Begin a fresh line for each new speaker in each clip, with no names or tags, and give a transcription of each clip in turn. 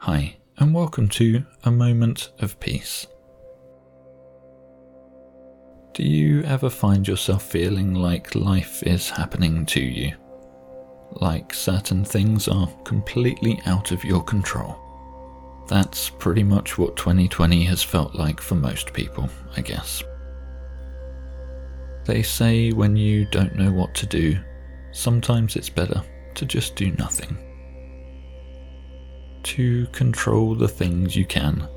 Hi, and welcome to A Moment of Peace. Do you ever find yourself feeling like life is happening to you? Like certain things are completely out of your control? That's pretty much what 2020 has felt like for most people, I guess. They say when you don't know what to do, sometimes it's better to just do nothing. To control the things you can,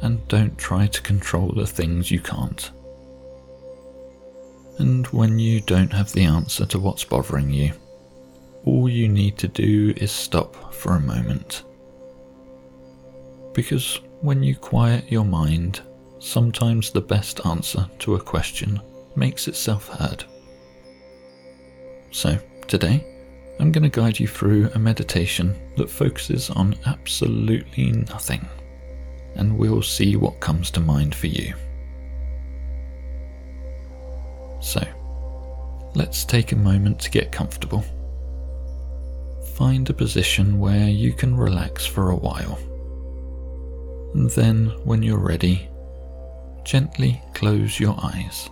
and don't try to control the things you can't. And when you don't have the answer to what's bothering you, all you need to do is stop for a moment. Because when you quiet your mind, sometimes the best answer to a question makes itself heard. So, today, I'm going to guide you through a meditation that focuses on absolutely nothing, and we'll see what comes to mind for you. So, let's take a moment to get comfortable. Find a position where you can relax for a while. And then, when you're ready, gently close your eyes.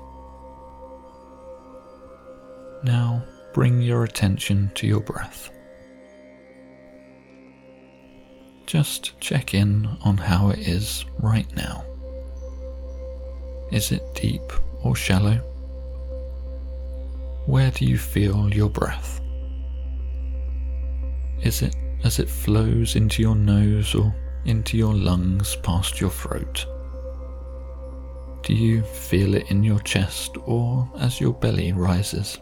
Now, bring your attention to your breath. Just check in on how it is right now. Is it deep or shallow? Where do you feel your breath? Is it as it flows into your nose or into your lungs past your throat? Do you feel it in your chest or as your belly rises?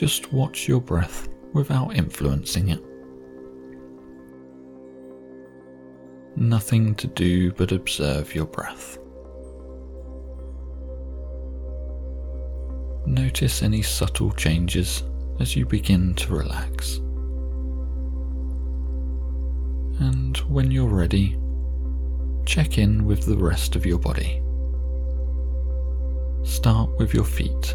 Just watch your breath without influencing it. Nothing to do but observe your breath. Notice any subtle changes as you begin to relax. And when you're ready, check in with the rest of your body. Start with your feet,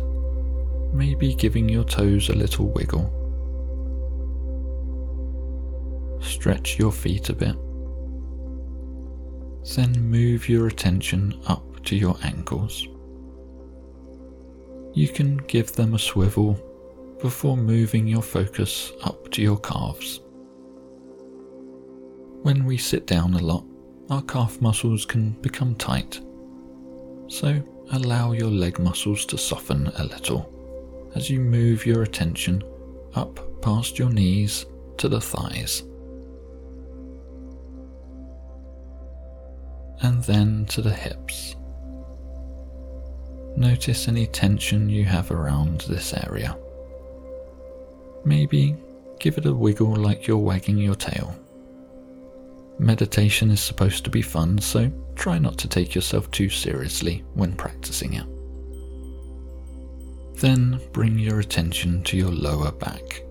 maybe giving your toes a little wiggle. Stretch your feet a bit. Then move your attention up to your ankles you can give them a swivel before moving your focus up to your calves. When we sit down a lot, our calf muscles can become tight. So allow your leg muscles to soften a little as you move your attention up past your knees to the thighs. And then to the hips. Notice any tension you have around this area. Maybe give it a wiggle like you're wagging your tail. Meditation is supposed to be fun, so try not to take yourself too seriously when practicing it. Then bring your attention to your lower back.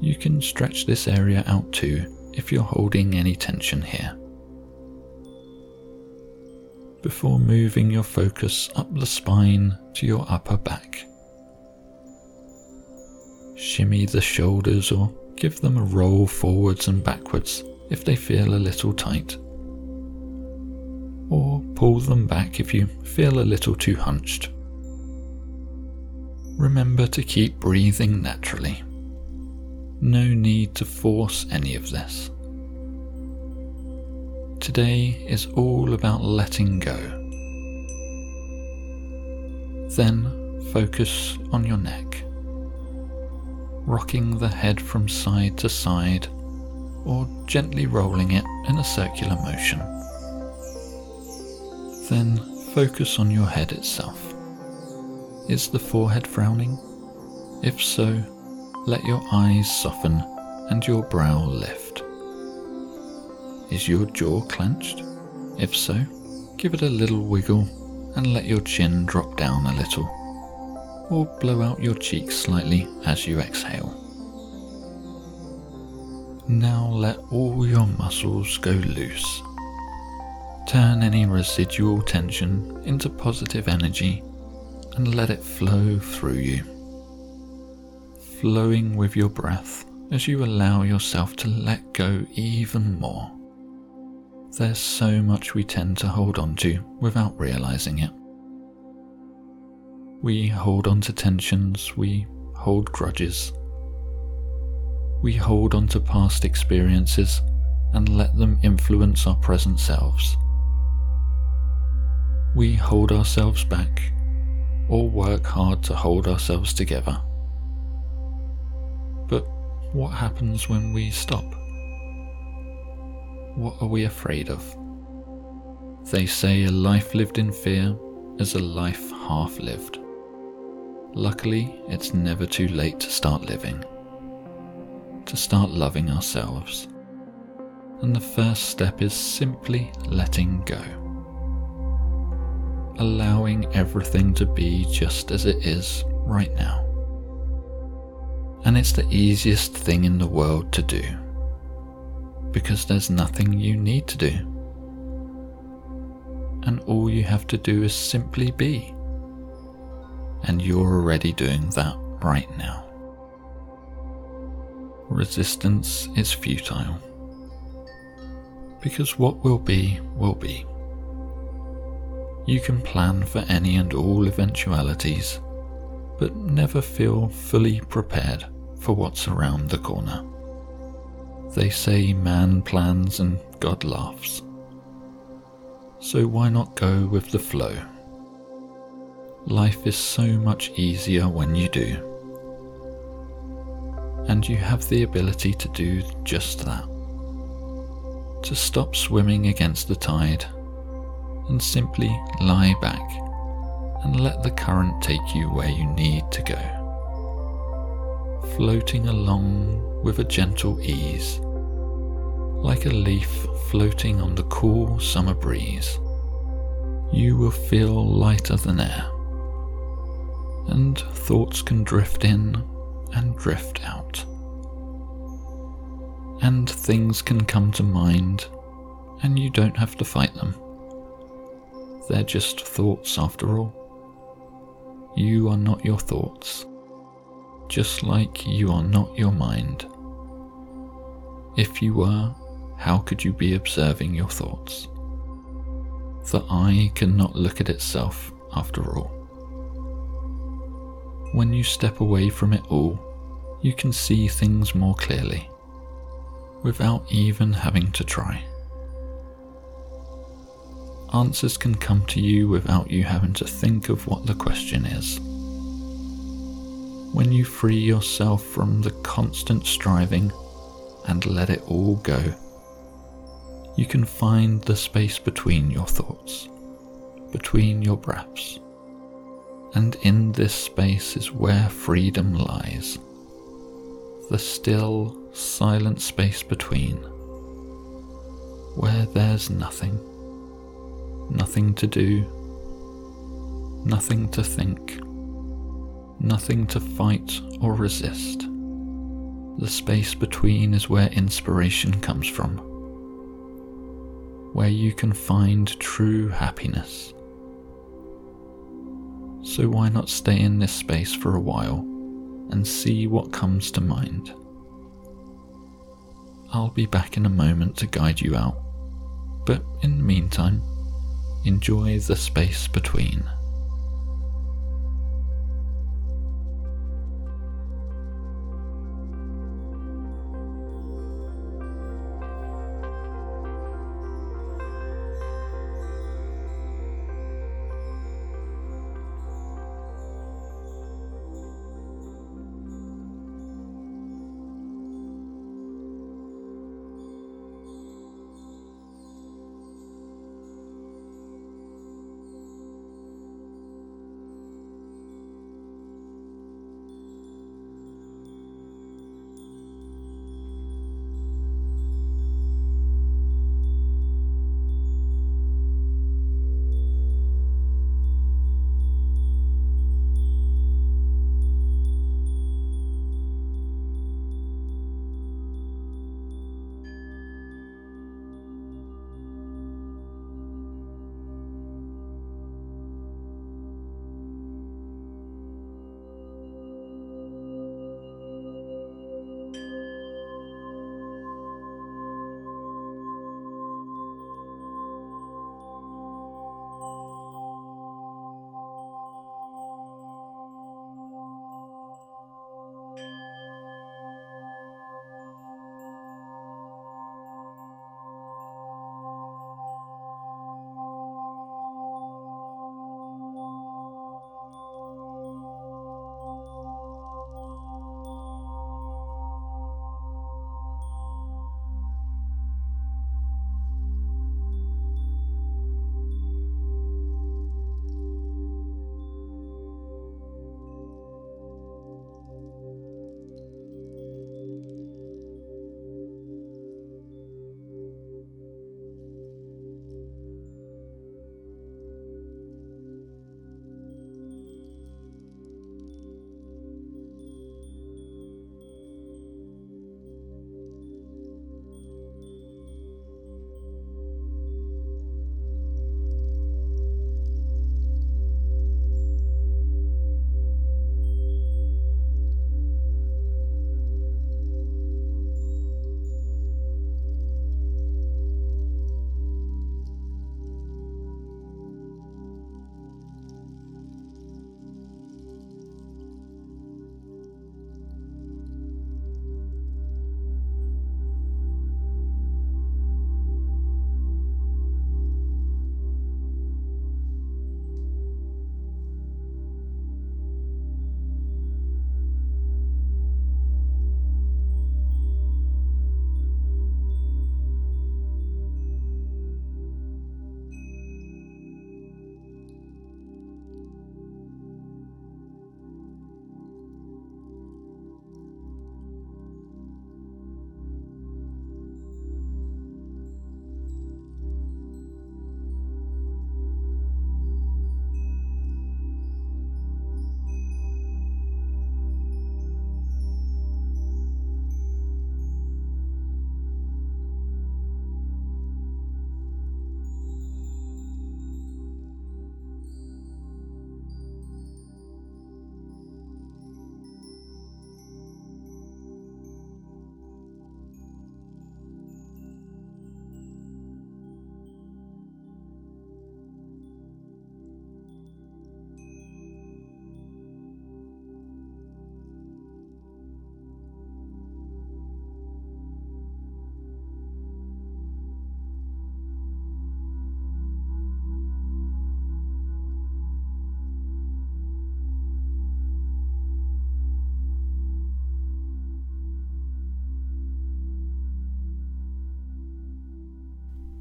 You can stretch this area out too if you're holding any tension here before moving your focus up the spine to your upper back. Shimmy the shoulders or give them a roll forwards and backwards if they feel a little tight. Or pull them back if you feel a little too hunched. Remember to keep breathing naturally. No need to force any of this. Today is all about letting go. Then focus on your neck, rocking the head from side to side or gently rolling it in a circular motion. Then focus on your head itself. Is the forehead frowning? If so, let your eyes soften and your brow lift. Is your jaw clenched? If so, give it a little wiggle and let your chin drop down a little, or blow out your cheeks slightly as you exhale. Now let all your muscles go loose. Turn any residual tension into positive energy and let it flow through you. Flowing with your breath as you allow yourself to let go even more. There's so much we tend to hold on to without realizing it. We hold on to tensions, we hold grudges, we hold on to past experiences and let them influence our present selves. We hold ourselves back or work hard to hold ourselves together. But what happens when we stop? What are we afraid of? They say a life lived in fear is a life half lived. Luckily, it's never too late to start living, to start loving ourselves. And the first step is simply letting go. Allowing everything to be just as it is right now. And it's the easiest thing in the world to do. Because there's nothing you need to do. And all you have to do is simply be. And you're already doing that right now. Resistance is futile. Because what will be, will be. You can plan for any and all eventualities, but never feel fully prepared for what's around the corner. They say man plans and God laughs. So why not go with the flow? Life is so much easier when you do. And you have the ability to do just that. To stop swimming against the tide and simply lie back and let the current take you where you need to go floating along with a gentle ease, like a leaf floating on the cool summer breeze. You will feel lighter than air, and thoughts can drift in and drift out. And things can come to mind, and you don't have to fight them. They're just thoughts after all. You are not your thoughts just like you are not your mind. If you were, how could you be observing your thoughts? The eye cannot look at itself after all. When you step away from it all, you can see things more clearly, without even having to try. Answers can come to you without you having to think of what the question is when you free yourself from the constant striving and let it all go, you can find the space between your thoughts, between your breaths. And in this space is where freedom lies. The still, silent space between, where there's nothing, nothing to do, nothing to think nothing to fight or resist. The space between is where inspiration comes from, where you can find true happiness. So, why not stay in this space for a while and see what comes to mind? I'll be back in a moment to guide you out, but in the meantime, enjoy the space between.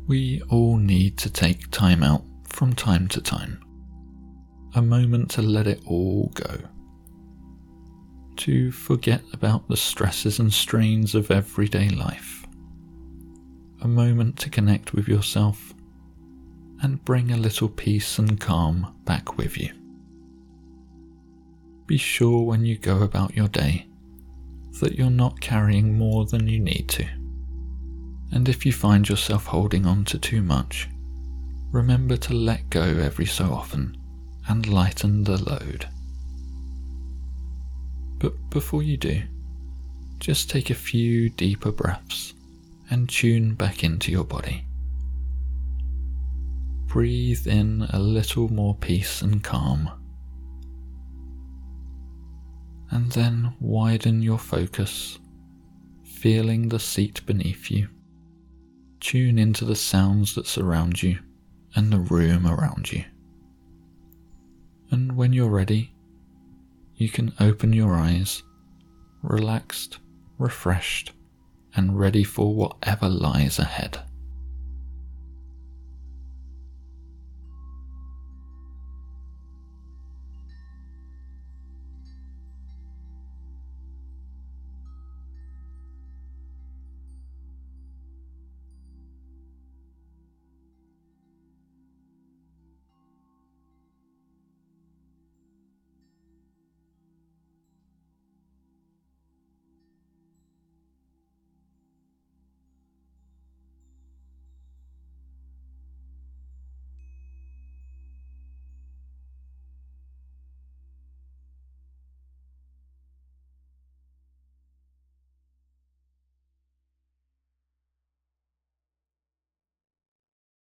We all need to take time out from time to time. A moment to let it all go. To forget about the stresses and strains of everyday life. A moment to connect with yourself and bring a little peace and calm back with you. Be sure when you go about your day that you're not carrying more than you need to. And if you find yourself holding on to too much, remember to let go every so often and lighten the load. But before you do, just take a few deeper breaths and tune back into your body. Breathe in a little more peace and calm. And then widen your focus, feeling the seat beneath you Tune into the sounds that surround you and the room around you. And when you're ready, you can open your eyes, relaxed, refreshed, and ready for whatever lies ahead.